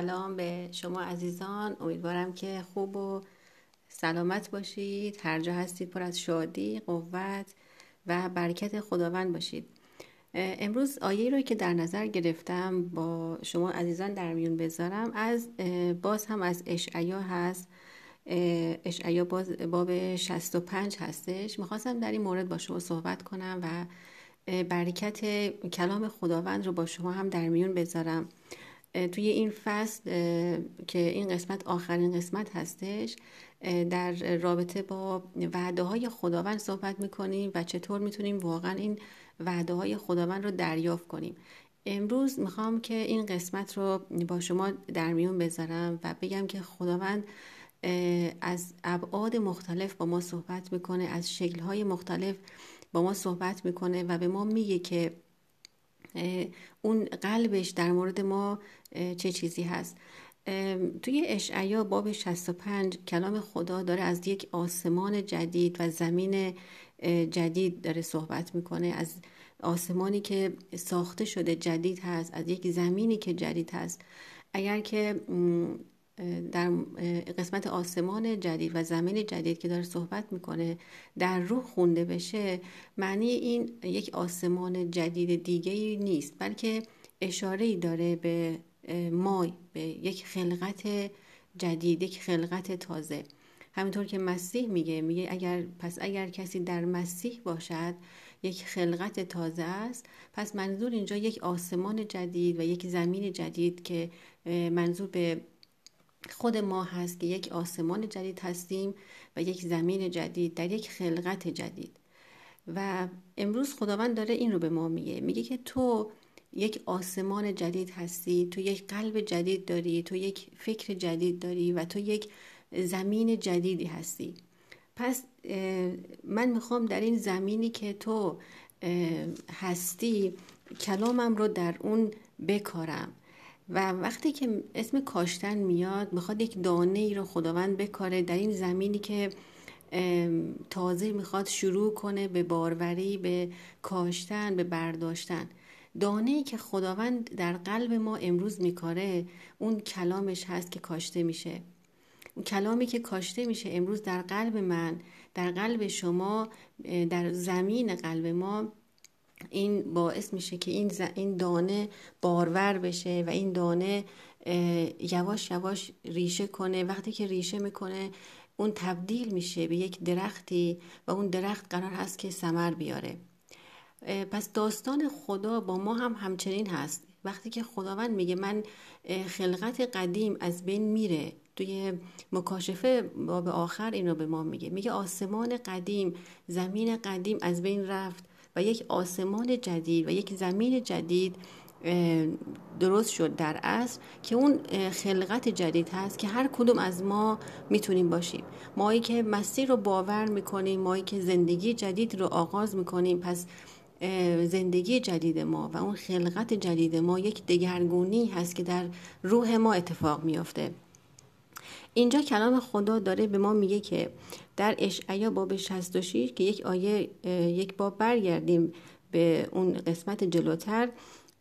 سلام به شما عزیزان. امیدوارم که خوب و سلامت باشید. هر جا هستید پر از شادی قوت و برکت خداوند باشید. امروز آیه رو که در نظر گرفتم با شما عزیزان در میون بذارم. از باز هم از اشعیا هست. اشعیا باز باب 65 هستش. می‌خواستم در این مورد با شما صحبت کنم و برکت کلام خداوند رو با شما هم در میون بذارم. توی این فصل که این قسمت آخرین قسمت هستش در رابطه با وعده های خداوند صحبت می‌کنیم و چطور می‌تونیم واقعا این وعده های خداوند رو دریافت کنیم. امروز می‌خوام که این قسمت رو با شما در میون بذارم و بگم که خداوند از ابعاد مختلف با ما صحبت می‌کنه از شکلهای مختلف با ما صحبت می‌کنه و به ما میگه که اون قلبش در مورد ما چه چیزی هست. توی اشعیا باب 65 کلام خدا داره از یک آسمان جدید و زمین جدید داره صحبت می‌کنه. از آسمانی که ساخته شده جدید هست از یک زمینی که جدید هست. اگر که در قسمت آسمان جدید و زمین جدید که داره صحبت می‌کنه در روح خونده بشه معنی این یک آسمان جدید دیگه نیست بلکه اشاره ای داره به ما به یک خلقت جدید یک خلقت تازه. همینطور که مسیح میگه میگه اگر پس اگر کسی در مسیح باشد یک خلقت تازه است پس منظور اینجا یک آسمان جدید و یک زمین جدید که منظور به خود ما هست که یک آسمان جدید هستیم و یک زمین جدید در یک خلقت جدید. و امروز خداوند داره این رو به ما میگه. میگه که تو یک آسمان جدید هستی تو یک قلب جدید داری تو یک فکر جدید داری و تو یک زمین جدیدی هستی. پس من می‌خوام در این زمینی که تو هستی کلامم رو در اون بکارم. و وقتی که اسم کاشتن میاد می‌خواد یک دانه ای رو خداوند بکاره در این زمینی که تازه می‌خواد شروع کنه به باروری به کاشتن به برداشتن. دانه ای که خداوند در قلب ما امروز میکاره اون کلامش هست که کاشته میشه. اون کلامی که کاشته میشه امروز در قلب من در قلب شما در زمین قلب ما این باعث میشه که این, این دانه بارور بشه و این دانه یواش یواش ریشه کنه. وقتی که ریشه می‌کنه اون تبدیل میشه به یک درختی و اون درخت قرار هست که سمر بیاره. پس داستان خدا با ما هم همچنین هست. وقتی که خداوند میگه من خلقت قدیم از بین میره توی مکاشفه باب آخر اینو به ما میگه. میگه آسمان قدیم زمین قدیم از بین رفت و یک آسمان جدید و یک زمین جدید درست شد در اصل که اون خلقت جدید هست که هر کدوم از ما می‌تونیم باشیم. مایی که مسیر رو باور می‌کنیم مایی که زندگی جدید رو آغاز می‌کنیم. پس زندگی جدید ما و اون خلقت جدید ما یک دگرگونی هست که در روح ما اتفاق میافته. اینجا کلام خدا داره به ما میگه که در اشعیا باب 66 که یک آیه یک باب برگردیم به اون قسمت جلوتر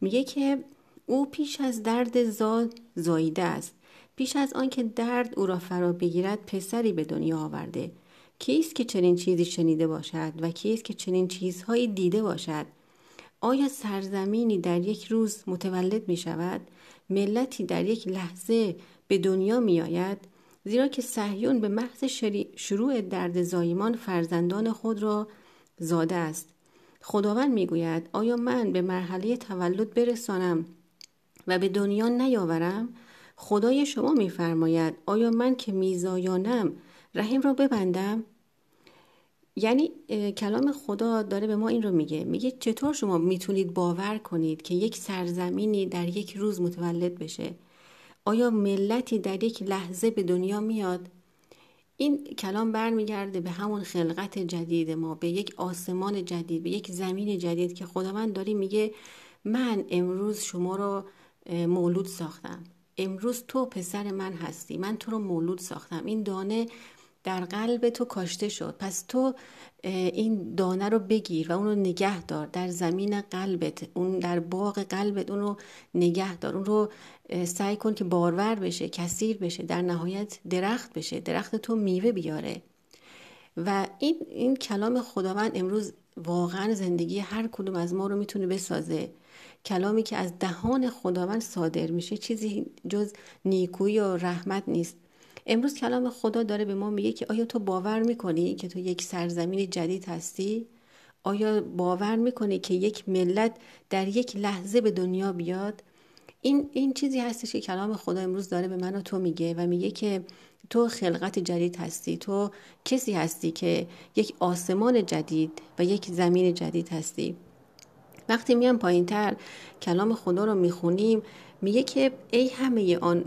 میگه که او پیش از درد زاد زاییده است. پیش از آنکه درد او را فرا بگیرد پسری به دنیا آورده. کیست که چنین چیزی شنیده باشد و کیست که چنین چیزهایی دیده باشد؟ آیا سرزمینی در یک روز متولد می شود؟ ملتی در یک لحظه به دنیا می آید؟ زیرا که صهیون به محض شروع درد زایمان فرزندان خود را زاده است. خداوند می‌گوید آیا من به مرحله تولد برسانم و به دنیا نیاورم؟ خدای شما میفرماید آیا من که میزایانم رحم را ببندم. یعنی کلام خدا داره به ما این رو میگه. میگه چطور شما می‌تونید باور کنید که یک سرزمینی در یک روز متولد بشه؟ آیا ملتی در یک لحظه به دنیا میاد؟ این کلام برمیگرده به همون خلقت جدید ما به یک آسمان جدید به یک زمین جدید که خداوند داری میگه من امروز شما رو مولود ساختم. امروز تو پسر من هستی من تو رو مولود ساختم. این دانه در قلب تو کاشته شد. پس تو این دانه رو بگیر و اون رو نگه دار. در زمین قلبت اون در باغ قلبت اون رو نگه دار. اون رو سعی کن که بارور بشه کثیر بشه در نهایت درخت بشه. درخت تو میوه بیاره. و این, این کلام خداوند امروز واقعا زندگی هر کدوم از ما رو می‌تونه بسازه. کلامی که از دهان خداوند صادر میشه چیزی جز نیکویی و رحمت نیست. امروز کلام خدا داره به ما میگه که آیا تو باور می‌کنی که تو یک سرزمین جدید هستی؟ آیا باور می‌کنی که یک ملت در یک لحظه به دنیا بیاد؟ این, این چیزی هستش که کلام خدا امروز داره به من و تو میگه و میگه که تو خلقت جدید هستی تو کسی هستی که یک آسمان جدید و یک زمین جدید هستی وقتی میام پایین تر کلام خدا رو می‌خونیم میگه که ای همه آن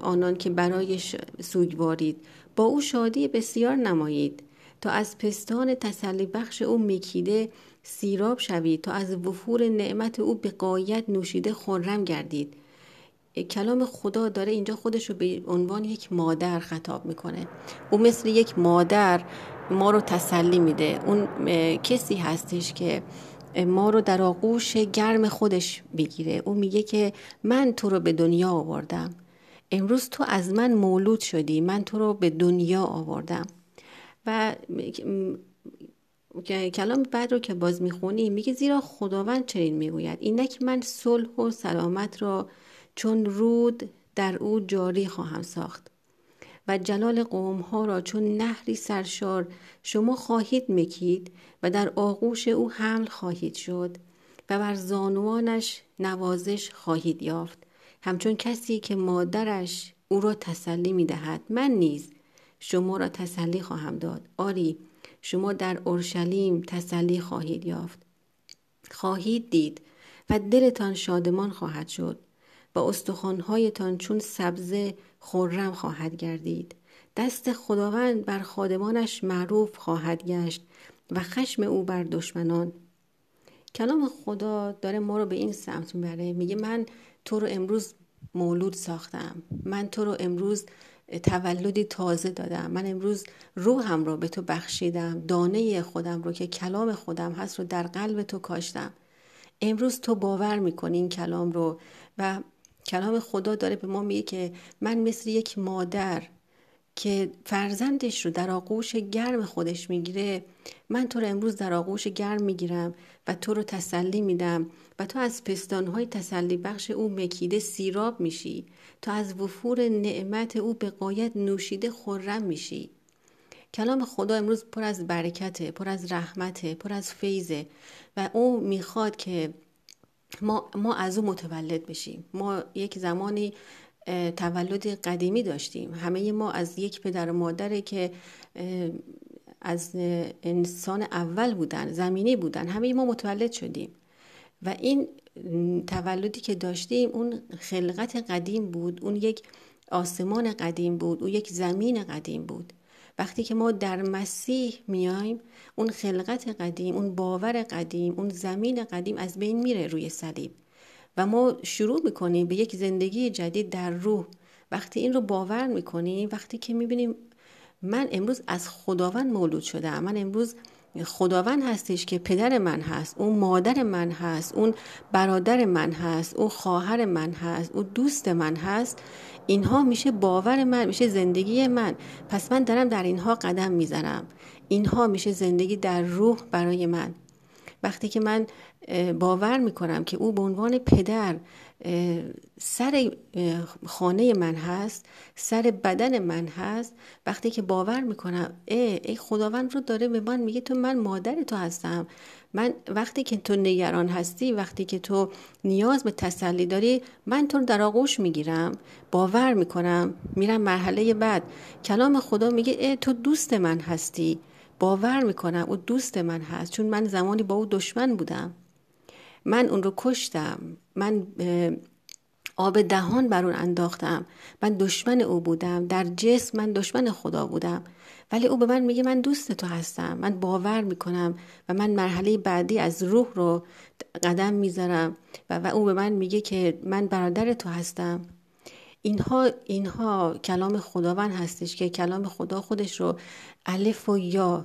آنان که برایش سوگوارید با او شادی بسیار نمایید. تا از پستان تسلی بخش او میکیده سیراب شوید. تا از وفور نعمت او به قایت نوشیده خرم گردید. کلام خدا داره اینجا خودش رو به عنوان یک مادر خطاب می‌کنه. او مثل یک مادر ما رو تسلی میده. اون کسی هستش که ما رو در آغوش گرم خودش بگیره. او میگه که من تو رو به دنیا آوردم. امروز تو از من مولود شدی. من تو رو به دنیا آوردم. و کلام بعد رو که باز می‌خونی میگه زیرا خداوند چنین می‌گوید. اینک من صلح و سلامت را چون رود در او جاری خواهم ساخت. و جلال قوم ها را چون نهری سرشار شما خواهید مکید و در آغوش او حمل خواهید شد و بر زانوانش نوازش خواهید یافت. همچون کسی که مادرش او را تسلی می دهد من نیز شما را تسلی خواهم داد. آری شما در اورشلیم تسلی خواهید یافت. خواهید دید و دلتان شادمان خواهد شد. و استخوانهایتان چون سبزه خرم خواهد گردید. دست خداوند بر خادمانش معروف خواهد گشت و خشم او بر دشمنان. کلام خدا داره ما رو به این سمت می‌بره. میگه من تو رو امروز مولود ساختم. من تو رو امروز تولدی تازه دادم. من امروز روحم رو به تو بخشیدم. دانه خودم رو که کلام خودم هست رو در قلب تو کاشتم. امروز تو باور می‌کنی این کلام رو و کلام خدا داره به ما میگه که من مثل یک مادر که فرزندش رو در آغوش گرم خودش می‌گیره من تو رو امروز در آغوش گرم می‌گیرم و تو رو تسلی میدم و تو از پستانهای تسلی بخش او مکیده سیراب میشی. تو از وفور نعمت او به قایت نوشیده خرم میشی. کلام خدا امروز پر از برکته پر از رحمته پر از فیضه و او می‌خواد که ما, ما از او متولد بشیم ما یک زمانی تولد قدیمی داشتیم. همه ما از یک پدر و مادره که از انسان اول بودن زمینی بودن. همه ما متولد شدیم. و این تولدی که داشتیم اون خلقت قدیم بود. اون یک آسمان قدیم بود. اون یک زمین قدیم بود. وقتی که ما در مسیح میایم اون خلقت قدیم اون باور قدیم اون زمین قدیم از بین میره روی صلیب. و ما شروع می‌کنیم به یک زندگی جدید در روح. وقتی این رو باور می‌کنیم وقتی که می‌بینیم من امروز از خداوند مولود شدم. من امروز خداوند هستش که پدر من هست اون مادر من هست اون برادر من هست اون خواهر من هست اون دوست من هست. اینها میشه باور من میشه زندگی من. پس من دارم در اینها قدم می‌زنم. اینها میشه زندگی در روح برای من. وقتی که من باور می‌کنم که او به عنوان پدر سر خانه من هست سر بدن من هست وقتی که باور می‌کنم ای, خداوند رو داره به من میگه تو من مادر تو هستم. من وقتی که تو نگران هستی وقتی که تو نیاز به تسلی داری من تو رو در آغوش می‌گیرم باور می‌کنم میرم مرحله بعد. کلام خدا میگه ای تو دوست من هستی. باور می‌کنم او دوست من هست چون من زمانی با او دشمن بودم. من اون رو کشتم. من آب دهان بر اون انداختم. من دشمن او بودم. در جسم من دشمن خدا بودم. ولی او به من میگه من دوست تو هستم من باور می‌کنم و من مرحله بعدی از روح رو قدم می‌ذارم و, و او به من میگه که من برادر تو هستم. اینها اینها کلام خداوند هستش که کلام خدا خودش رو الف و یا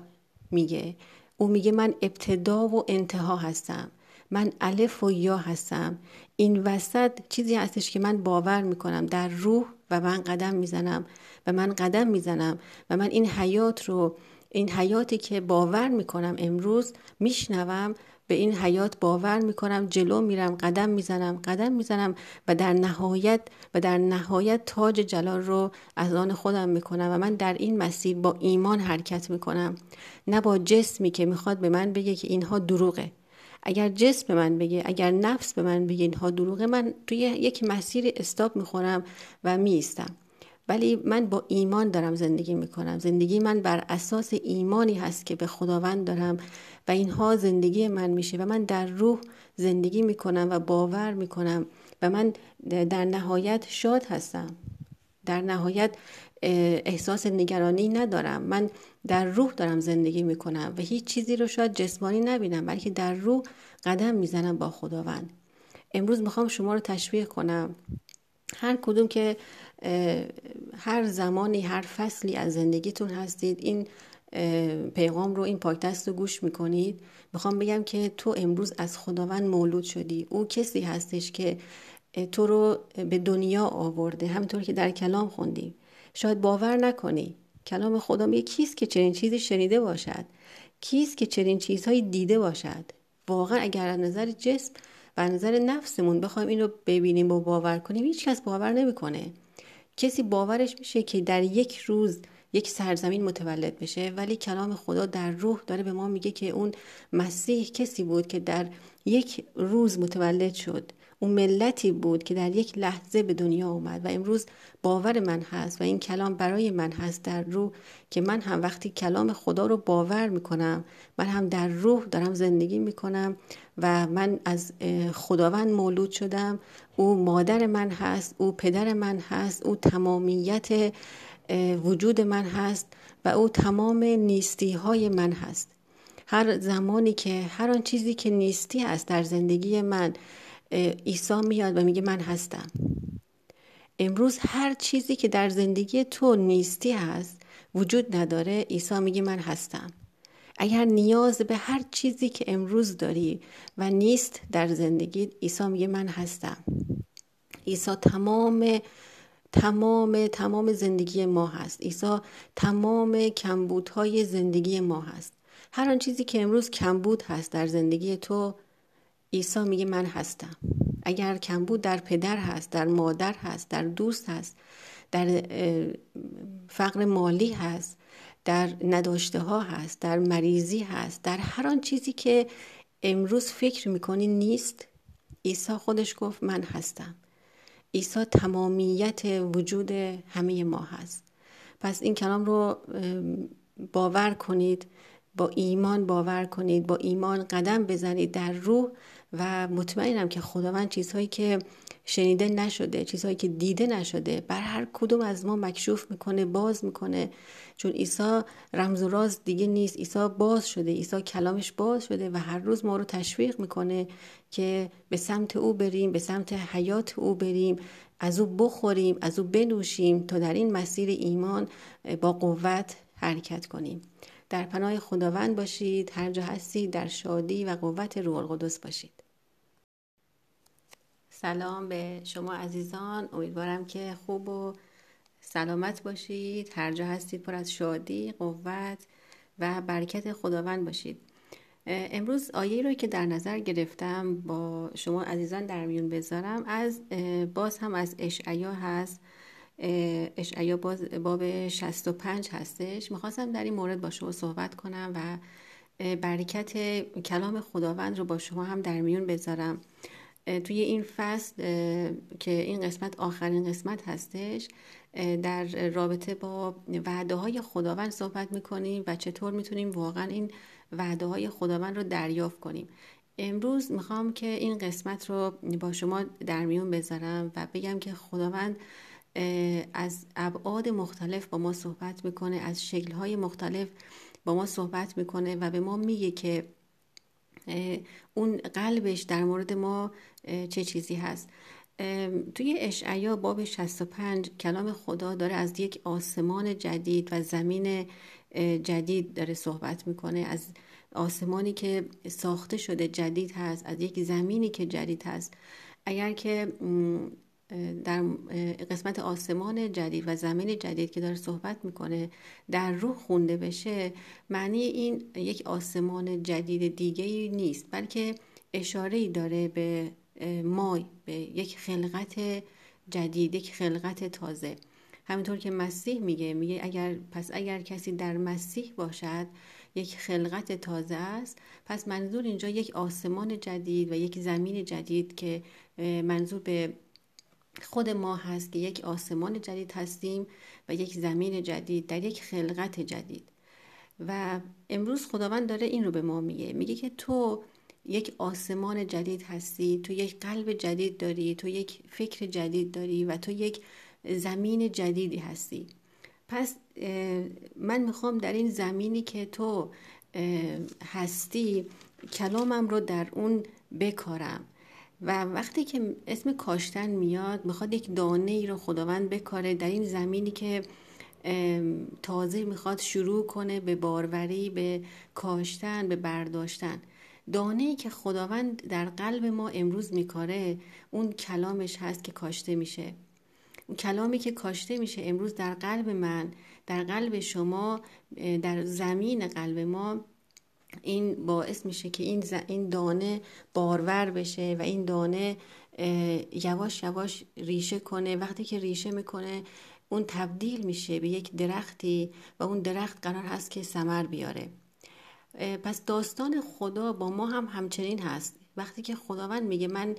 میگه. او میگه من ابتدا و انتها هستم. من الف و یا هستم. این وسط چیزی هستش که من باور می‌کنم. در روح و من قدم می‌زنم و من قدم می‌زنم و من این حیات رو این حیاتی که باور می‌کنم امروز میشنوم به این حیات باور می‌کنم جلو میرم قدم می‌زنم قدم می‌زنم و در نهایت و در نهایت تاج جلال رو از آن خودم می‌کنم و من در این مسیر با ایمان حرکت می‌کنم. نه با جسمی که می‌خواد به من بگه که اینها دروغه. اگر جسم به من بگه اگر نفس به من بگه اینها دروغه من توی یک مسیر استاب می‌خورم و میستم ولی من با ایمان دارم زندگی می‌کنم. زندگی من بر اساس ایمانی هست که به خداوند دارم و اینها زندگی من میشه و من در روح زندگی می‌کنم و باور می‌کنم و من در نهایت شاد هستم. در نهایت احساس نگرانی ندارم. من در روح دارم زندگی می‌کنم و هیچ چیزی رو شاید جسمانی نبینم بلکه در روح قدم می‌زنم با خداوند. امروز می‌خوام شما رو تشویق کنم. هر کدوم که هر زمانی هر فصلی از زندگیتون هستید این پیغام رو این پاکتست رو گوش می‌کنید. می‌خوام بگم که تو امروز از خداوند مولود شدی. او کسی هستش که تو رو به دنیا آورده. همطور که در کلام خوندیم. شاید باور نکنی. کلام خدا میگه کیست که چنین چیزی شنیده باشد؟ کیست که چنین چیزهایی دیده باشد؟ واقعا اگر از نظر جسم و از نظر نفسمون بخوایم این رو ببینیم و باور کنیم هیچ کس باور نمی‌کنه. کسی باورش میشه که در یک روز یک سرزمین متولد بشه ولی کلام خدا در روح داره به ما میگه که اون مسیح کسی بود که در یک روز متولد شد. اون ملتی بود که در یک لحظه به دنیا اومد و امروز باور من هست و این کلام برای من هست در روح که من هم وقتی کلام خدا رو باور می‌کنم من هم در روح دارم زندگی می‌کنم و من از خداوند مولود شدم. او مادر من هست او پدر من هست او تمامیت وجود من هست و او تمام نیستی های من هست. هر زمانی که هر آن چیزی که نیستی هست در زندگی من عیسی میاد و میگه من هستم. امروز هر چیزی که در زندگی تو نیستی هست وجود نداره عیسی میگه من هستم. اگر نیاز به هر چیزی که امروز داری و نیست در زندگی عیسی میگه من هستم. عیسی تمام تمام تمام زندگی ما هست. عیسی تمام کمبودهای زندگی ما هست. هر آن چیزی که امروز کمبود هست در زندگی تو عیسی میگه من هستم. اگر کمبود در پدر هست در مادر هست در دوست هست در فقر مالی هست در نداشته ها هست در مریضی هست در هر آن چیزی که امروز فکر می‌کنی نیست عیسی خودش گفت من هستم. عیسی تمامیت وجود همه ما هست. پس این کلام رو باور کنید با ایمان باور کنید با ایمان قدم بزنید در روح و مطمئنم که خداوند چیزهایی که شنیده نشده چیزهایی که دیده نشده بر هر کدوم از ما مکشوف می‌کنه باز می‌کنه. چون عیسی رمز و راز دیگه نیست. عیسی باز شده. عیسی کلامش باز شده و هر روز ما رو تشویق می‌کنه که به سمت او بریم به سمت حیات او بریم از او بخوریم از او بنوشیم تا در این مسیر ایمان با قوت حرکت کنیم. در پناه خداوند باشید. هر جا هستید در شادی و قوت روح القدس باشید. سلام به شما عزیزان. امیدوارم که خوب و سلامت باشید. هر جا هستید پر از شادی قوت و برکت خداوند باشید. امروز آیه رو که در نظر گرفتم با شما عزیزان در میون بذارم. از باز هم از اشعیا هست. اشعیا باز باب 65 هستش. می‌خواستم در این مورد با شما صحبت کنم و برکت کلام خداوند رو با شما هم در میون بذارم. توی این فصل که این قسمت آخرین قسمت هستش در رابطه با وعده های خداوند صحبت می‌کنیم و چطور می‌تونیم واقعا این وعده های خداوند رو دریافت کنیم. امروز می‌خوام که این قسمت رو با شما در میون بذارم و بگم که خداوند از ابعاد مختلف با ما صحبت می‌کنه از شکلهای مختلف با ما صحبت می‌کنه و به ما میگه که اون قلبش در مورد ما چه چیزی هست. توی اشعیا باب 65 کلام خدا داره از یک آسمان جدید و زمین جدید داره صحبت می‌کنه. از آسمانی که ساخته شده جدید هست از یک زمینی که جدید هست. اگر که در قسمت آسمان جدید و زمین جدید که داره صحبت می‌کنه در روح خونده بشه معنی این یک آسمان جدید دیگه نیست بلکه اشاره ای داره به ما به یک خلقت جدید یک خلقت تازه. همینطور که مسیح میگه میگه اگر پس اگر کسی در مسیح باشد یک خلقت تازه است پس منظور اینجا یک آسمان جدید و یک زمین جدید که منظور به خود ما هست که یک آسمان جدید هستیم و یک زمین جدید در یک خلقت جدید. و امروز خداوند داره این رو به ما میگه. میگه که تو یک آسمان جدید هستی تو یک قلب جدید داری تو یک فکر جدید داری و تو یک زمین جدیدی هستی. پس من می‌خوام در این زمینی که تو هستی کلامم رو در اون بکارم. و وقتی که اسم کاشتن میاد می‌خواد یک دانه ای رو خداوند بکاره در این زمینی که تازه می‌خواد شروع کنه به باروری به کاشتن به برداشتن. دانه ای که خداوند در قلب ما امروز میکاره اون کلامش هست که کاشته میشه. اون کلامی که کاشته میشه امروز در قلب من در قلب شما در زمین قلب ما این باعث میشه که این, این دانه بارور بشه و این دانه یواش یواش ریشه کنه. وقتی که ریشه می‌کنه اون تبدیل میشه به یک درختی و اون درخت قرار هست که سمر بیاره. پس داستان خدا با ما هم همچنین هست. وقتی که خداوند میگه من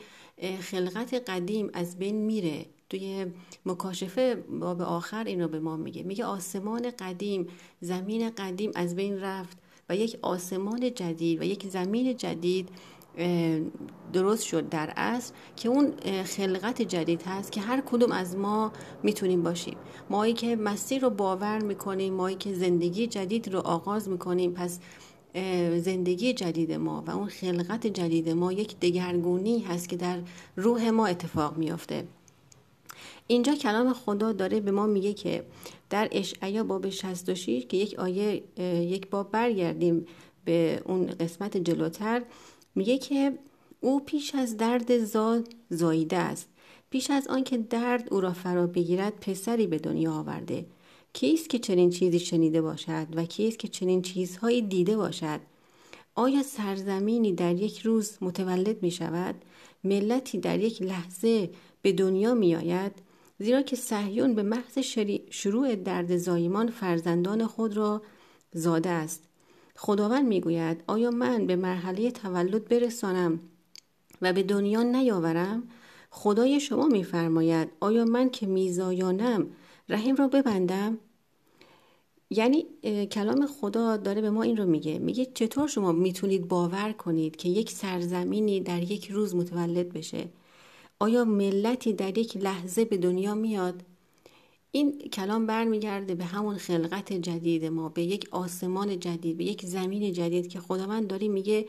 خلقت قدیم از بین میره توی مکاشفه باب آخر اینو به ما میگه. میگه آسمان قدیم زمین قدیم از بین رفت و یک آسمان جدید و یک زمین جدید درست شد در اصل که اون خلقت جدید هست که هر کدوم از ما می‌تونیم باشیم. مایی که مسیر رو باور می‌کنیم مایی که زندگی جدید رو آغاز می‌کنیم. پس زندگی جدید ما و اون خلقت جدید ما یک دگرگونی هست که در روح ما اتفاق میافته. اینجا کلام خدا داره به ما میگه که در اشعیا باب 66 که یک آیه یک باب برگردیم به اون قسمت جلوتر میگه که او پیش از درد زاد زاییده است. پیش از آنکه درد او را فرا بگیرد پسری به دنیا آورده. کیست که چنین چیزی شنیده باشد و کیست که چنین چیزهایی دیده باشد؟ آیا سرزمینی در یک روز متولد می شود؟ ملتی در یک لحظه به دنیا می آید؟ زیرا که صهیون به محض شروع درد زایمان فرزندان خود را زاده است. خداوند می‌گوید آیا من به مرحله تولد برسانم و به دنیا نیاورم؟ خدای شما میفرماید آیا من که میزایانم رحم را ببندم. یعنی کلام خدا داره به ما این رو میگه. میگه چطور شما می‌تونید باور کنید که یک سرزمینی در یک روز متولد بشه؟ آیا ملتی در یک لحظه به دنیا میاد؟ این کلام برمیگرده به همون خلقت جدید ما به یک آسمان جدید به یک زمین جدید که خداوند داری میگه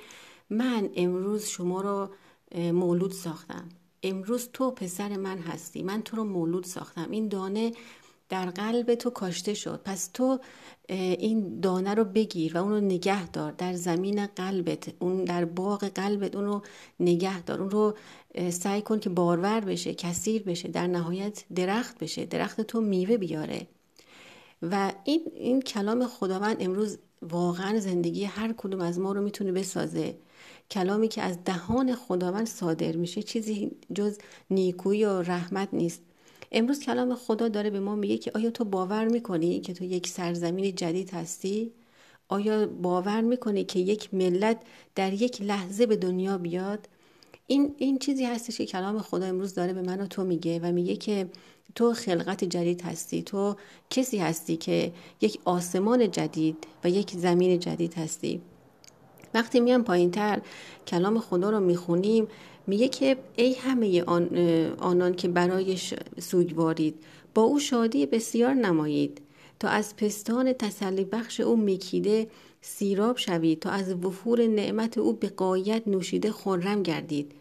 من امروز شما رو مولود ساختم. امروز تو پسر من هستی من تو رو مولود ساختم. این دانه در قلب تو کاشته شد. پس تو این دانه رو بگیر و اون رو نگه دار. در زمین قلبت اون در باغ قلبت اون رو نگه دار. اون رو سعی کن که بارور بشه کثیر بشه در نهایت درخت بشه. درخت تو میوه بیاره. و این, این کلام خداوند امروز واقعا زندگی هر کدوم از ما رو می‌تونه بسازه. کلامی که از دهان خداوند صادر میشه چیزی جز نیکویی و رحمت نیست. امروز کلام خدا داره به ما میگه که آیا تو باور می‌کنی که تو یک سرزمین جدید هستی؟ آیا باور می‌کنی که یک ملت در یک لحظه به دنیا بیاد؟ این, این چیزی هستش که کلام خدا امروز داره به من و تو میگه و میگه که تو خلقت جدید هستی تو کسی هستی که یک آسمان جدید و یک زمین جدید هستی وقتی میام پایین تر کلام خدا رو می‌خونیم میگه که ای همه آن آنان که برایش سوگوارید با او شادی بسیار نمایید. تا از پستان تسلی بخش او میکیده سیراب شوید. تا از وفور نعمت او به قایت نوشیده خرم گردید.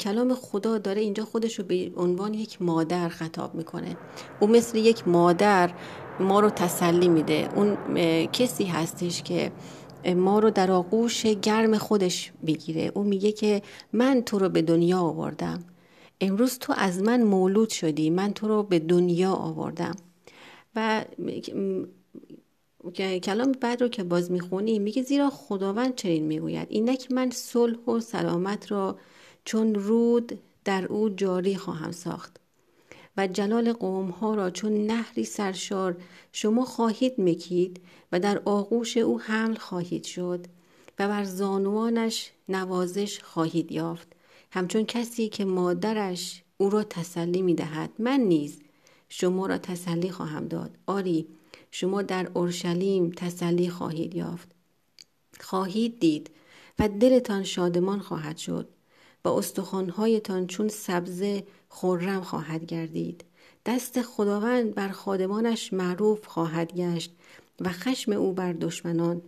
کلام خدا داره اینجا خودش رو به عنوان یک مادر خطاب می‌کنه. او مثل یک مادر ما رو تسلی میده. اون کسی هستش که ما رو در آغوش گرم خودش بگیره. او میگه که من تو رو به دنیا آوردم. امروز تو از من مولود شدی. من تو رو به دنیا آوردم. و کلام بعد رو که باز می‌خونی میگه زیرا خداوند چنین می‌گوید. اینک من صلح و سلامت را چون رود در او جاری خواهم ساخت. و جلال قوم ها را چون نهری سرشار شما خواهید مکید و در آغوش او حمل خواهید شد و بر زانوانش نوازش خواهید یافت. همچون کسی که مادرش او را تسلی می دهد من نیز شما را تسلی خواهم داد. آری شما در اورشلیم تسلی خواهید یافت. خواهید دید و دلتان شادمان خواهد شد. و استخوانهایتان چون سبزه خرم خواهد گردید. دست خداوند بر خادمانش معروف خواهد گشت و خشم او بر دشمنان.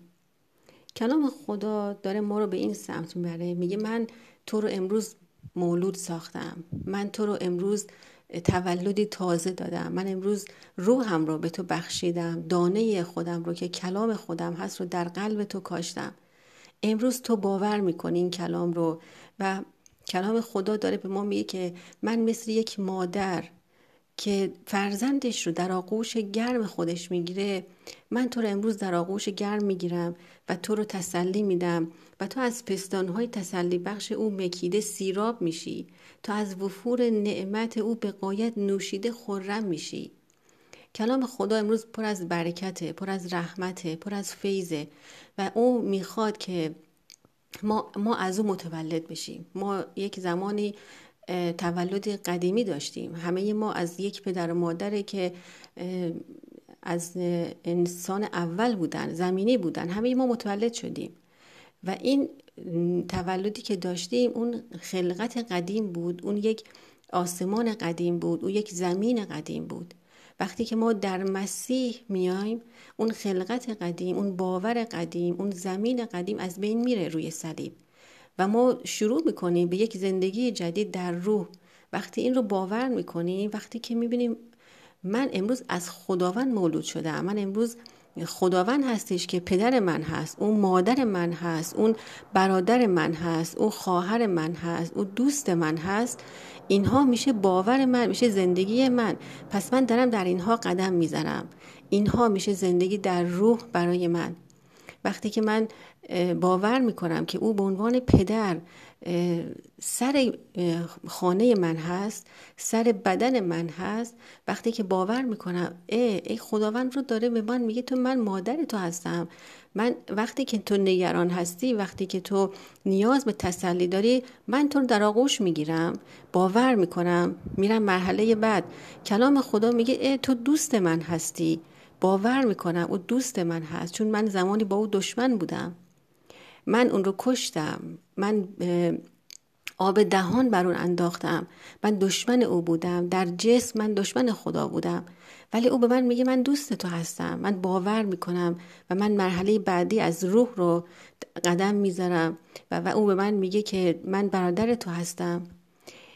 کلام خدا داره ما رو به این سمت می‌بره. میگه من تو رو امروز مولود ساختم. من تو رو امروز تولدی تازه دادم. من امروز روحم رو به تو بخشیدم. دانه خودم رو که کلام خودم هست رو در قلب تو کاشتم. امروز تو باور می‌کنی این کلام رو و کلام خدا داره به ما میگه که من مثل یک مادر که فرزندش رو در آغوش گرم خودش می‌گیره من تو رو امروز در آغوش گرم می‌گیرم و تو رو تسلی میدم و تو از پستانهای تسلی بخش او مکیده سیراب میشی. تو از وفور نعمت او به قایت نوشیده خورم میشی. کلام خدا امروز پر از برکته پر از رحمته پر از فیضه و او می‌خواد که ما, ما از او متولد بشیم ما یک زمانی تولد قدیمی داشتیم. همه ما از یک پدر و مادره که از انسان اول بودن زمینی بودن همه ما متولد شدیم. و این تولدی که داشتیم اون خلقت قدیم بود. اون یک آسمان قدیم بود. اون یک زمین قدیم بود. وقتی که ما در مسیح میایم اون خلقت قدیم اون باور قدیم اون زمین قدیم از بین میره روی صلیب. و ما شروع می‌کنیم به یک زندگی جدید در روح. وقتی این رو باور می‌کنیم وقتی که می‌بینیم من امروز از خداوند مولود شدم. من امروز خداوند هستش که پدر من هست اون مادر من هست اون برادر من هست اون خواهر من هست اون دوست من هست. اینها میشه باور من میشه زندگی من. پس من دارم در اینها قدم می‌زنم. اینها میشه زندگی در روح برای من. وقتی که من باور می‌کنم که او به عنوان پدر سر خانه من هست سر بدن من هست وقتی که باور می‌کنم ای, ای خداوند رو داره به من میگه تو من مادر تو هستم. من وقتی که تو نگران هستی وقتی که تو نیاز به تسلی داری من تو رو در آغوش می‌گیرم باور می‌کنم میرم مرحله بعد. کلام خدا میگه ای تو دوست من هستی. باور می‌کنم او دوست من هست چون من زمانی با او دشمن بودم. من اون رو کشتم. من آب دهان بر اون انداختم. من دشمن او بودم. در جسم من دشمن خدا بودم. ولی او به من میگه من دوست تو هستم. من باور می‌کنم و من مرحله بعدی از روح رو قدم می‌ذارم و, و او به من میگه که من برادر تو هستم.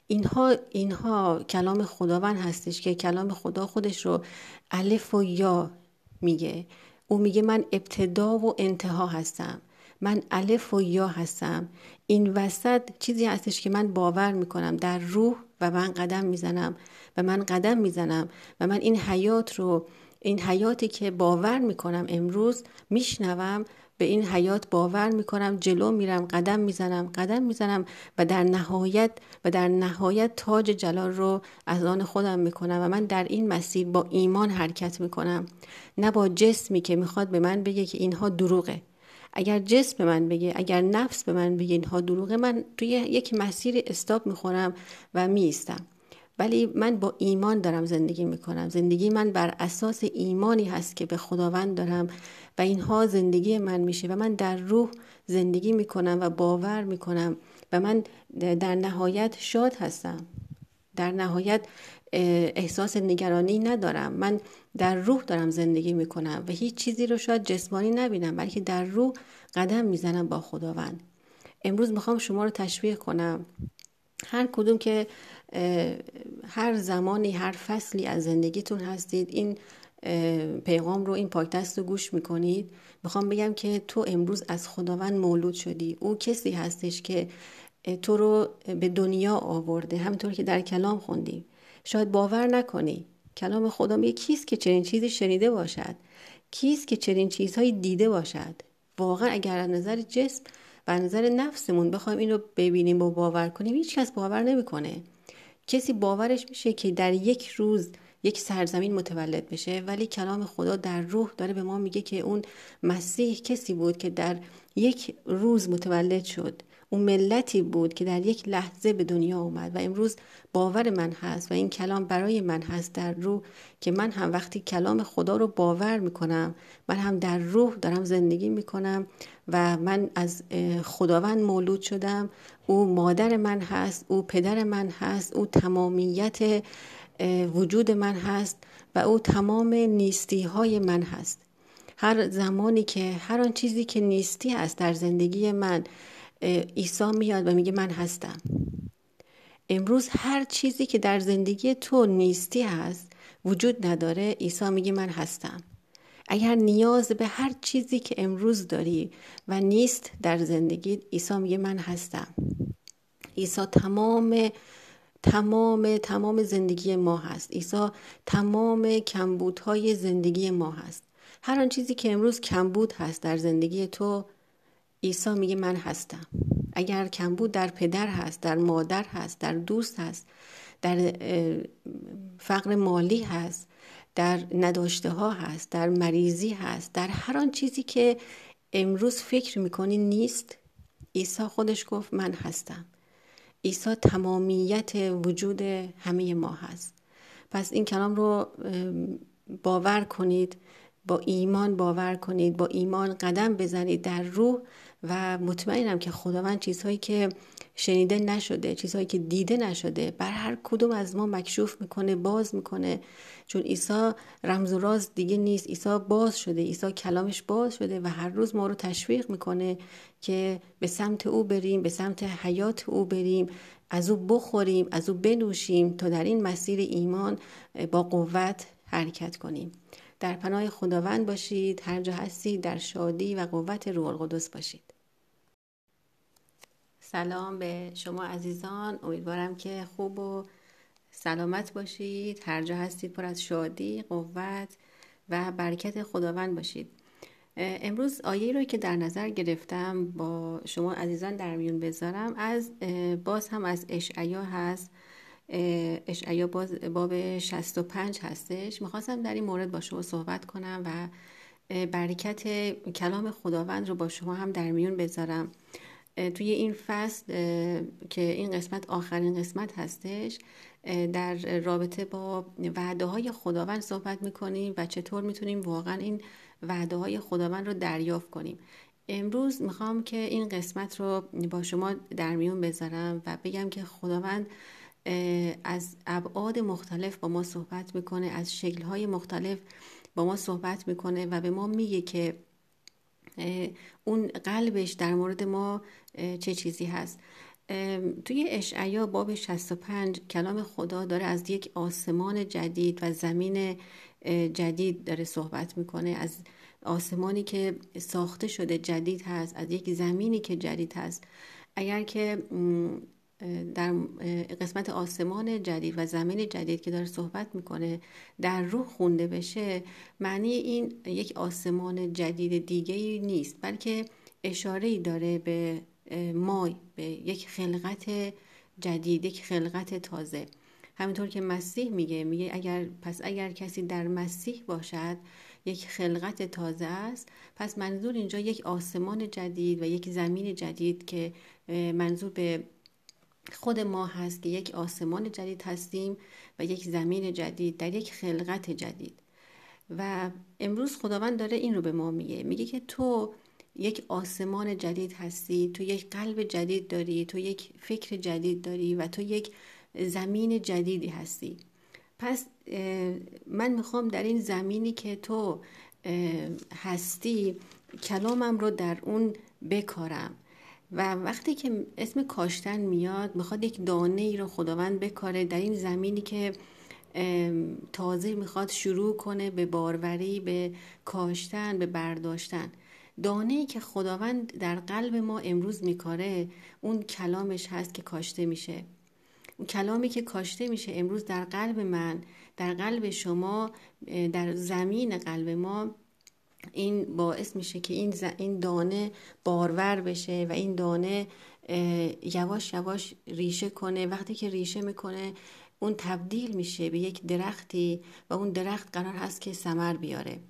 اینها اینها کلام خداوند هستش که کلام خدا خودش رو الف و یا میگه. او میگه من ابتدا و انتها هستم. من الف و یا هستم. این وسط چیزی هستش که من باور می‌کنم. در روح و من قدم می‌زنم و من قدم می‌زنم و من این حیات رو این حیاتی که باور می‌کنم امروز میشنوم به این حیات باور می‌کنم جلو میرم قدم می‌زنم قدم می‌زنم و در نهایت و در نهایت تاج جلال رو از آن خودم می‌کنم و من در این مسیر با ایمان حرکت می‌کنم. نه با جسمی که می‌خواد به من بگه که اینها دروغه. اگر جسم به من بگه اگر نفس به من بگه اینها دروغه من توی یک مسیر استاب می‌خورم و میستم ولی من با ایمان دارم زندگی می‌کنم. زندگی من بر اساس ایمانی هست که به خداوند دارم و اینها زندگی من میشه و من در روح زندگی می‌کنم و باور می‌کنم و من در نهایت شاد هستم. در نهایت احساس نگرانی ندارم. من در روح دارم زندگی می‌کنم و هیچ چیزی رو شاید جسمانی نبینم بلکه در روح قدم می‌زنم با خداوند. امروز می‌خوام شما رو تشویق کنم. هر کدوم که هر زمانی هر فصلی از زندگیتون هستید این پیغام رو این پاکتست رو گوش می‌کنید. می‌خوام بگم که تو امروز از خداوند مولود شدی. او کسی هستش که تو رو به دنیا آورده. همطور که در کلام خوندیم. شاید باور نکنی. کلام خدا میگه کیست که چنین چیزی شنیده باشد؟ کیست که چنین چیزهایی دیده باشد؟ واقعا اگر از نظر جسم و نظر نفسمون بخوایم این رو ببینیم و باور کنیم هیچ کس باور نمی‌کنه. کسی باورش میشه که در یک روز یک سرزمین متولد بشه ولی کلام خدا در روح داره به ما میگه که اون مسیح کسی بود که در یک روز متولد شد. اون ملتی بود که در یک لحظه به دنیا اومد و امروز باور من هست و این کلام برای من هست در روح که من هم وقتی کلام خدا رو باور می‌کنم من هم در روح دارم زندگی می‌کنم و من از خداوند مولود شدم او مادر من هست او پدر من هست او تمامیت وجود من هست و او تمام نیستی های من هست. هر زمانی که هر آن چیزی که نیستی هست در زندگی من عیسی میاد و میگه من هستم. امروز هر چیزی که در زندگی تو نیستی هست وجود نداره عیسی میگه من هستم. اگر نیاز به هر چیزی که امروز داری و نیست در زندگی عیسی میگه من هستم. عیسی تمام تمام تمام زندگی ما هست. عیسی تمام کمبودهای زندگی ما هست. هر آن چیزی که امروز کمبود هست در زندگی تو عیسی میگه من هستم. اگر کمبود در پدر هست در مادر هست در دوست هست در فقر مالی هست در نداشته ها هست در مریضی هست در هر آن چیزی که امروز فکر می‌کنی نیست عیسی خودش گفت من هستم. عیسی تمامیت وجود همه ما هست. پس این کلام رو باور کنید با ایمان باور کنید با ایمان قدم بزنید در روح و مطمئنم که خداوند چیزهایی که شنیده نشده چیزهایی که دیده نشده بر هر کدوم از ما مکشوف می‌کنه باز می‌کنه. چون عیسی رمز و راز دیگه نیست. عیسی باز شده. عیسی کلامش باز شده و هر روز ما رو تشویق می‌کنه که به سمت او بریم به سمت حیات او بریم از او بخوریم از او بنوشیم تا در این مسیر ایمان با قوت حرکت کنیم. در پناه خداوند باشید. هر جا هستید در شادی و قوت روح القدس باشید. سلام به شما عزیزان. امیدوارم که خوب و سلامت باشید. هر جا هستید پر از شادی قوت و برکت خداوند باشید. امروز آیه رو که در نظر گرفتم با شما عزیزان در میون بذارم از باز هم از اشعیا هست. اشعیا باز باب 65 هستش. می‌خواستم در این مورد با شما صحبت کنم و برکت کلام خداوند رو با شما هم در میون بذارم. توی این فصل که این قسمت آخرین قسمت هستش در رابطه با وعده های خداوند صحبت می‌کنیم و چطور می‌تونیم واقعا این وعده های خداوند رو دریافت کنیم. امروز می‌خوام که این قسمت رو با شما در میون بذارم و بگم که خداوند از ابعاد مختلف با ما صحبت می‌کنه از شکلهای مختلف با ما صحبت می‌کنه و به ما میگه که اون قلبش در مورد ما چه چیزی هست؟ توی اشعیا باب 65 کلام خدا داره از یک آسمان جدید و زمین جدید داره صحبت می‌کنه. از آسمانی که ساخته شده جدید هست از یک زمینی که جدید هست. اگر که در قسمت آسمان جدید و زمین جدید که داره صحبت می‌کنه در روح خونده بشه معنی این یک آسمان جدید دیگه نیست بلکه اشاره ای داره به ما به یک خلقت جدید یک خلقت تازه. همینطور که مسیح میگه میگه اگر پس اگر کسی در مسیح باشد یک خلقت تازه است پس منظور اینجا یک آسمان جدید و یک زمین جدید که منظور به خود ما هست که یک آسمان جدید هستیم و یک زمین جدید در یک خلقت جدید. و امروز خداوند داره این رو به ما میگه. میگه که تو یک آسمان جدید هستی تو یک قلب جدید داری تو یک فکر جدید داری و تو یک زمین جدیدی هستی. پس من می‌خوام در این زمینی که تو هستی کلامم رو در اون بکارم. و وقتی که اسم کاشتن میاد می‌خواد یک دانه ای رو خداوند بکاره در این زمینی که تازه می‌خواد شروع کنه به باروری به کاشتن به برداشتن. دانه ای که خداوند در قلب ما امروز میکاره اون کلامش هست که کاشته میشه. اون کلامی که کاشته میشه امروز در قلب من در قلب شما در زمین قلب ما این باعث میشه که این, این دانه بارور بشه و این دانه یواش یواش ریشه کنه. وقتی که ریشه می‌کنه اون تبدیل میشه به یک درختی و اون درخت قرار هست که سمر بیاره.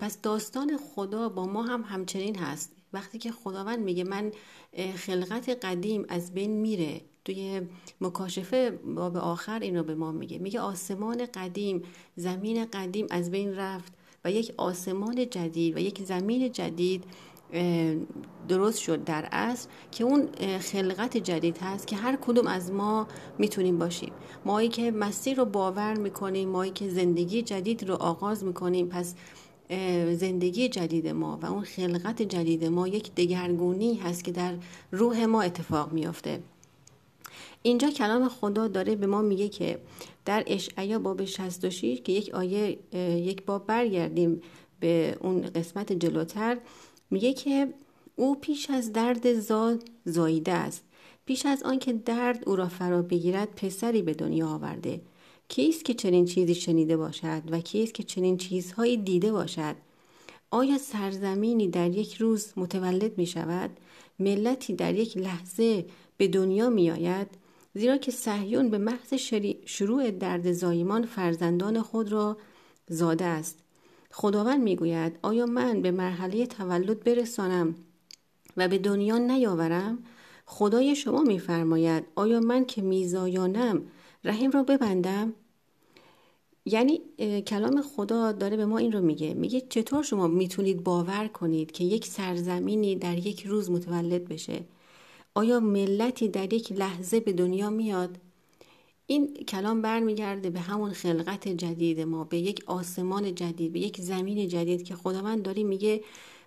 پس داستان خدا با ما هم همچنین هست. وقتی که خداوند میگه من خلقت قدیم از بین میره توی مکاشفه باب آخر این رو به ما میگه. میگه آسمان قدیم زمین قدیم از بین رفت. و یک آسمان جدید و یک زمین جدید درست شد در اصل که اون خلقت جدید هست که هر کدوم از ما می‌تونیم باشیم. مایی که مسیر رو باور می‌کنیم مایی که زندگی جدید رو آغاز می‌کنیم پس زندگی جدید ما و اون خلقت جدید ما یک دگرگونی هست که در روح ما اتفاق میافته. اینجا کلام خدا داره به ما میگه که در اشعیا باب 66 که یک آیه یک باب برگردیم به اون قسمت جلوتر میگه که او پیش از درد زاد زاییده است. پیش از آنکه درد او را فرا بگیرد پسری به دنیا آورده. کیست که چنین چیزی شنیده باشد و کیست که چنین چیزهایی دیده باشد؟ آیا سرزمینی در یک روز متولد می شود ملتی در یک لحظه به دنیا می آید زیرا که صهیون به محض شروع درد زایمان فرزندان خود را زاده است. خداوند می‌گوید آیا من به مرحله تولد برسانم و به دنیا نیاورم؟ خدای شما میفرماید آیا من که میزایانم رحم را ببندم؟ یعنی کلام خدا داره به ما این رو میگه. میگه چطور شما می‌تونید باور کنید که یک سرزمینی در یک روز متولد بشه؟ آیا ملتی در یک لحظه به دنیا میاد؟ این کلام برمیگرده به همون خلقت جدید ما به یک آسمان جدید به یک زمین جدید که خداوند داری میگه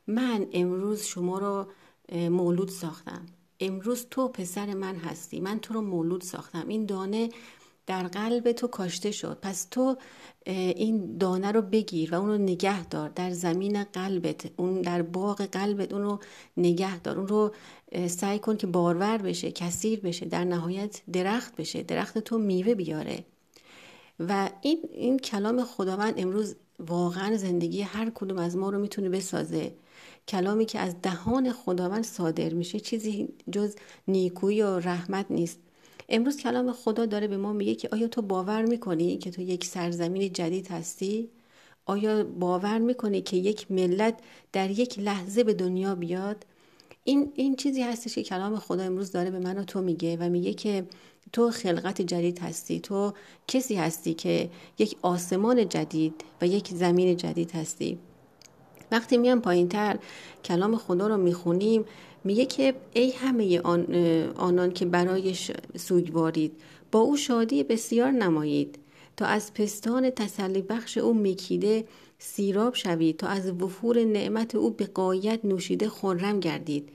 من امروز شما رو مولود ساختم. امروز تو پسر من هستی من تو رو مولود ساختم. این دانه در قلب تو کاشته شد. پس تو این دانه رو بگیر و اون رو نگه دار. در زمین قلبت اون در باغ قلبت اون رو نگه دار. اون رو سعی کن که بارور بشه کثیر بشه در نهایت درخت بشه درخت تو میوه بیاره. و این, این کلام خداوند امروز واقعا زندگی هر کدوم از ما رو می‌تونه بسازه. کلامی که از دهان خداوند صادر میشه چیزی جز نیکویی و رحمت نیست. امروز کلام خدا داره به ما میگه که آیا تو باور می‌کنی که تو یک سرزمین جدید هستی؟ آیا باور می‌کنی که یک ملت در یک لحظه به دنیا بیاد؟ این, این چیزی هستش که کلام خدا امروز داره به من و تو میگه و میگه که تو خلقت جدید هستی تو کسی هستی که یک آسمان جدید و یک زمین جدید هستی وقتی میام پایین تر کلام خدا رو می‌خونیم میگه که ای همه آن آنان که برایش سوگوارید با او شادی بسیار نمایید. تا از پستان تسلی بخش او میکیده سیراب شوید. تا از وفور نعمت او به قایت نوشیده خرم گردید.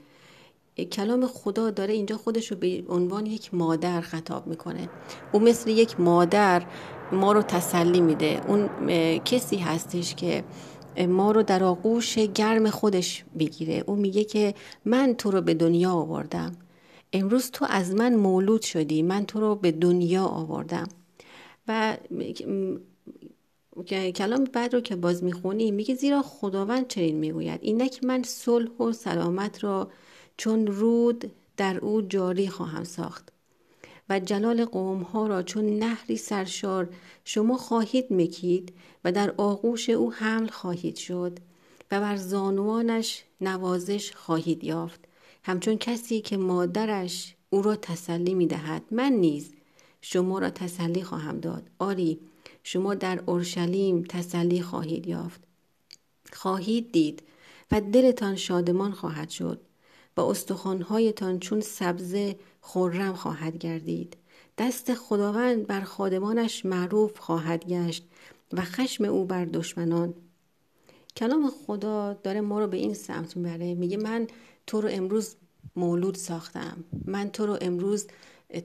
کلام خدا داره اینجا خودش رو به عنوان یک مادر خطاب می‌کنه. او مثل یک مادر ما رو تسلی میده. اون کسی هستش که ما رو در آغوش گرم خودش بگیره. او میگه که من تو رو به دنیا آوردم. امروز تو از من مولود شدی. من تو رو به دنیا آوردم. و کلام بعد رو که باز می‌خونی میگه زیرا خداوند چنین می‌گوید. اینک من صلح و سلامت را چون رود در او جاری خواهم ساخت. و جلال قوم ها را چون نهری سرشار شما خواهید مکید و در آغوش او حمل خواهید شد و بر زانوانش نوازش خواهید یافت. همچون کسی که مادرش او را تسلی می دهد من نیز شما را تسلی خواهم داد. آری شما در اورشلیم تسلی خواهید یافت. خواهید دید و دلتان شادمان خواهد شد. و استخوانهایتان چون سبزه خرم خواهد گردید. دست خداوند بر خادمانش معروف خواهد گشت و خشم او بر دشمنان. کلام خدا داره ما رو به این سمت می‌بره. میگه من تو رو امروز مولود ساختم. من تو رو امروز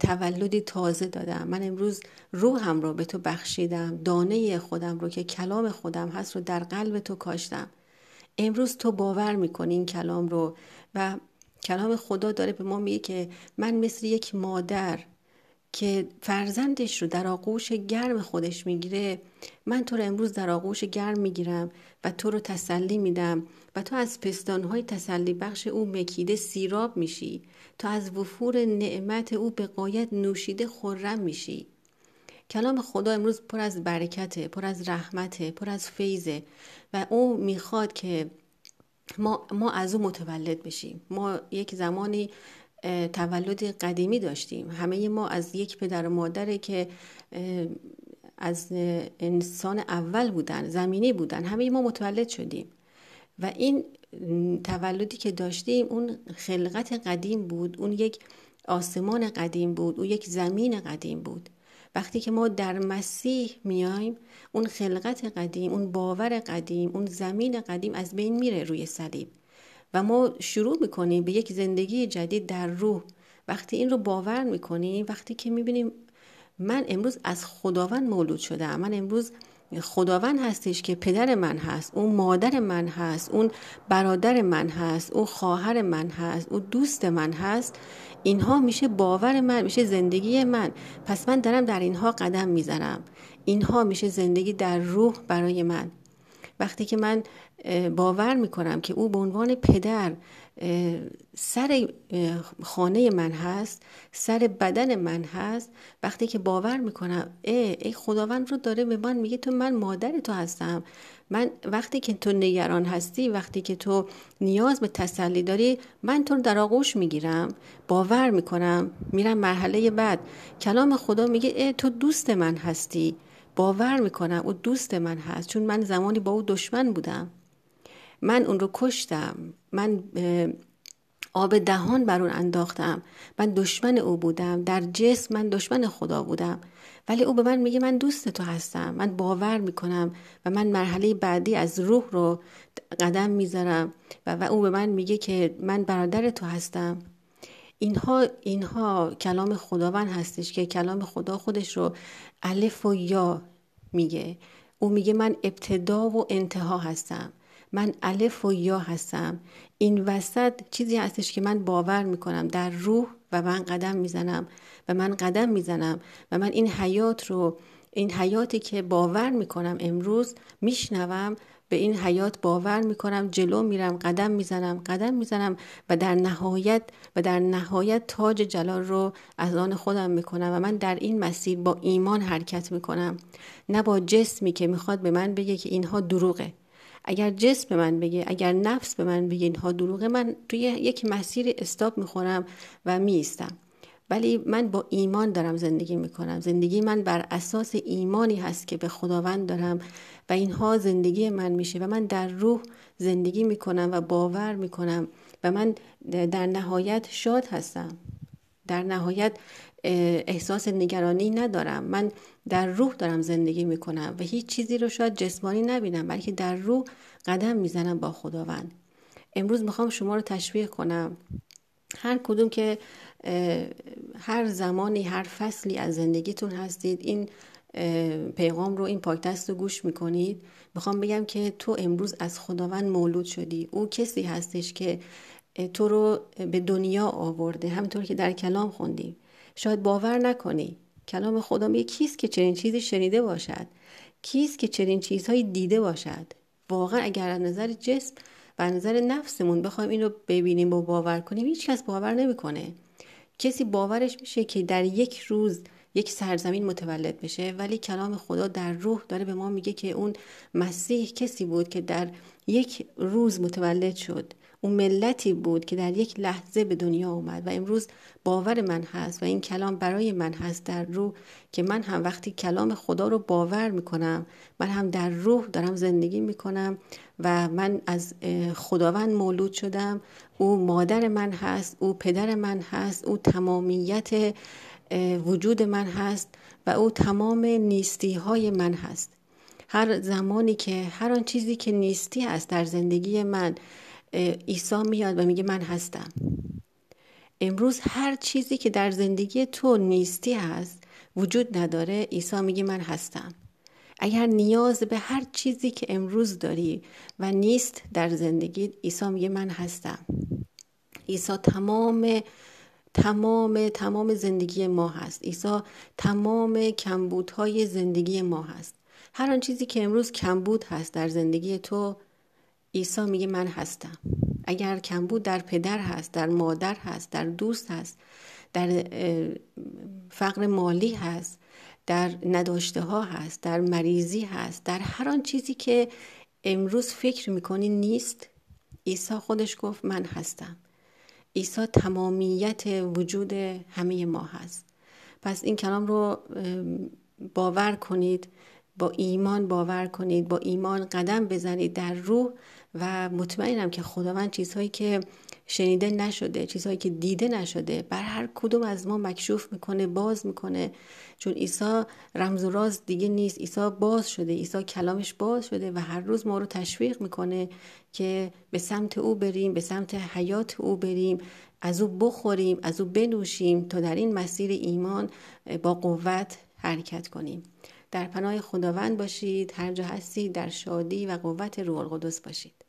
تولدی تازه دادم. من امروز روحم رو به تو بخشیدم. دانه خودم رو که کلام خودم هست رو در قلب تو کاشتم. امروز تو باور می‌کنی این کلام رو و کلام خدا داره به ما میگه که من مثل یک مادر که فرزندش رو در آغوش گرم خودش می‌گیره من تو رو امروز در آغوش گرم می‌گیرم و تو رو تسلی میدم و تو از پستانهای تسلی بخش او مکیده سیراب میشی. تو از وفور نعمت او به قایت نوشیده خورم میشی. کلام خدا امروز پر از برکته پر از رحمته پر از فیضه و او می‌خواد که ما, ما از او متولد بشیم. ما یک زمانی تولد قدیمی داشتیم. همه ما از یک پدر و مادره که از انسان اول بودن زمینی بودن همه ما متولد شدیم. و این تولدی که داشتیم اون خلقت قدیم بود. اون یک آسمان قدیم بود. اون یک زمین قدیم بود. وقتی که ما در مسیح میایم اون خلقت قدیم اون باور قدیم اون زمین قدیم از بین میره روی صلیب. و ما شروع می‌کنیم به یک زندگی جدید در روح. وقتی این رو باور می‌کنیم وقتی که می‌بینیم من امروز از خداوند مولود شدم. من امروز خداوند هستش که پدر من هست اون مادر من هست اون برادر من هست اون خواهر من هست اون دوست من هست. اینها میشه باور من میشه زندگی من. پس من دارم در اینها قدم می‌زنم. اینها میشه زندگی در روح برای من. وقتی که من باور می‌کنم که او به عنوان پدر سر خانه من هست سر بدن من هست وقتی که باور می‌کنم ای, ای خداوند رو داره به من میگه تو من مادر تو هستم. من وقتی که تو نگران هستی وقتی که تو نیاز به تسلی داری من تو رو در آغوش می‌گیرم باور می‌کنم میرم مرحله بعد. کلام خدا میگه ای تو دوست من هستی. باور می‌کنم او دوست من هست چون من زمانی با او دشمن بودم. من اون رو کشتم. من آب دهان بر اون انداختم. من دشمن او بودم. در جسم من دشمن خدا بودم. ولی او به من میگه من دوست تو هستم. من باور می‌کنم و من مرحله بعدی از روح رو قدم می‌ذارم و, و او به من میگه که من برادر تو هستم. اینها اینها کلام خداوند هستش که کلام خدا خودش رو الف و یا میگه. او میگه من ابتدا و انتها هستم. من الف و یا هستم. این وسط چیزی هستش که من باور می‌کنم. در روح و من قدم می‌زنم و من قدم می‌زنم و من این حیات رو این حیاتی که باور می‌کنم امروز میشنوم به این حیات باور می‌کنم جلو میرم قدم می‌زنم قدم می‌زنم و در نهایت و در نهایت تاج جلال رو از آن خودم می‌کنم و من در این مسیر با ایمان حرکت می‌کنم. نه با جسمی که می‌خواد به من بگه که اینها دروغه. اگر جسم به من بگه اگر نفس به من بگه اینها دروغه من توی یک مسیر استاب می‌خورم و میستم ولی من با ایمان دارم زندگی می‌کنم. زندگی من بر اساس ایمانی هست که به خداوند دارم و اینها زندگی من میشه و من در روح زندگی می‌کنم و باور می‌کنم و من در نهایت شاد هستم. در نهایت احساس نگرانی ندارم. من در روح دارم زندگی می‌کنم و هیچ چیزی رو شاید جسمانی نبینم بلکه در روح قدم می‌زنم با خداوند. امروز می‌خوام شما رو تشویق کنم. هر کدوم که هر زمانی هر فصلی از زندگیتون هستید این پیغام رو این پاکتست رو گوش می‌کنید. می‌خوام بگم که تو امروز از خداوند مولود شدی. او کسی هستش که تو رو به دنیا آورده همطور که در کلام خوندیم. شاید باور نکنی. کلام خدا میگه کیست که چنین چیزی شنیده باشد. کیست که چنین چیزهایی دیده باشد. واقعا اگر از نظر جسم و از نظر نفسمون بخوایم این رو ببینیم و باور کنیم هیچ کس باور نمی‌کنه. کسی باورش میشه که در یک روز یک سرزمین متولد بشه ولی کلام خدا در روح داره به ما میگه که اون مسیح کسی بود که در یک روز متولد شد. اون ملتی بود که در یک لحظه به دنیا اومد و امروز باور من هست و این کلام برای من هست در روح که من هم وقتی کلام خدا رو باور می‌کنم من هم در روح دارم زندگی می‌کنم و من از خداوند مولود شدم او مادر من هست او پدر من هست او تمامیت وجود من هست و او تمام نیستی های من هست. هر زمانی که هر آن چیزی که نیستی هست در زندگی من عیسی میاد و میگه من هستم. امروز هر چیزی که در زندگی تو نیستی هست وجود نداره عیسی میگه من هستم. اگر نیاز به هر چیزی که امروز داری و نیست در زندگی عیسی میگه من هستم. عیسی تمام تمام تمام زندگی ما هست. عیسی تمام کمبودهای زندگی ما هست. هر آن چیزی که امروز کمبود هست در زندگی تو عیسی میگه من هستم. اگر کمبود در پدر هست در مادر هست در دوست هست در فقر مالی هست در نداشته ها هست در مریضی هست در هر آن چیزی که امروز فکر می‌کنی نیست عیسی خودش گفت من هستم. عیسی تمامیت وجود همه ما هست. پس این کلام رو باور کنید با ایمان باور کنید با ایمان قدم بزنید در روح و مطمئنم که خداوند چیزهایی که شنیده نشده چیزهایی که دیده نشده بر هر کدوم از ما مکشوف می‌کنه باز می‌کنه. چون عیسی رمز و راز دیگه نیست. عیسی باز شده عیسی کلامش باز شده و هر روز ما رو تشویق می‌کنه که به سمت او بریم به سمت حیات او بریم از او بخوریم از او بنوشیم تا در این مسیر ایمان با قوت حرکت کنیم. در پناه خداوند باشید. هر جا هستید در شادی و قوت روح القدس باشید.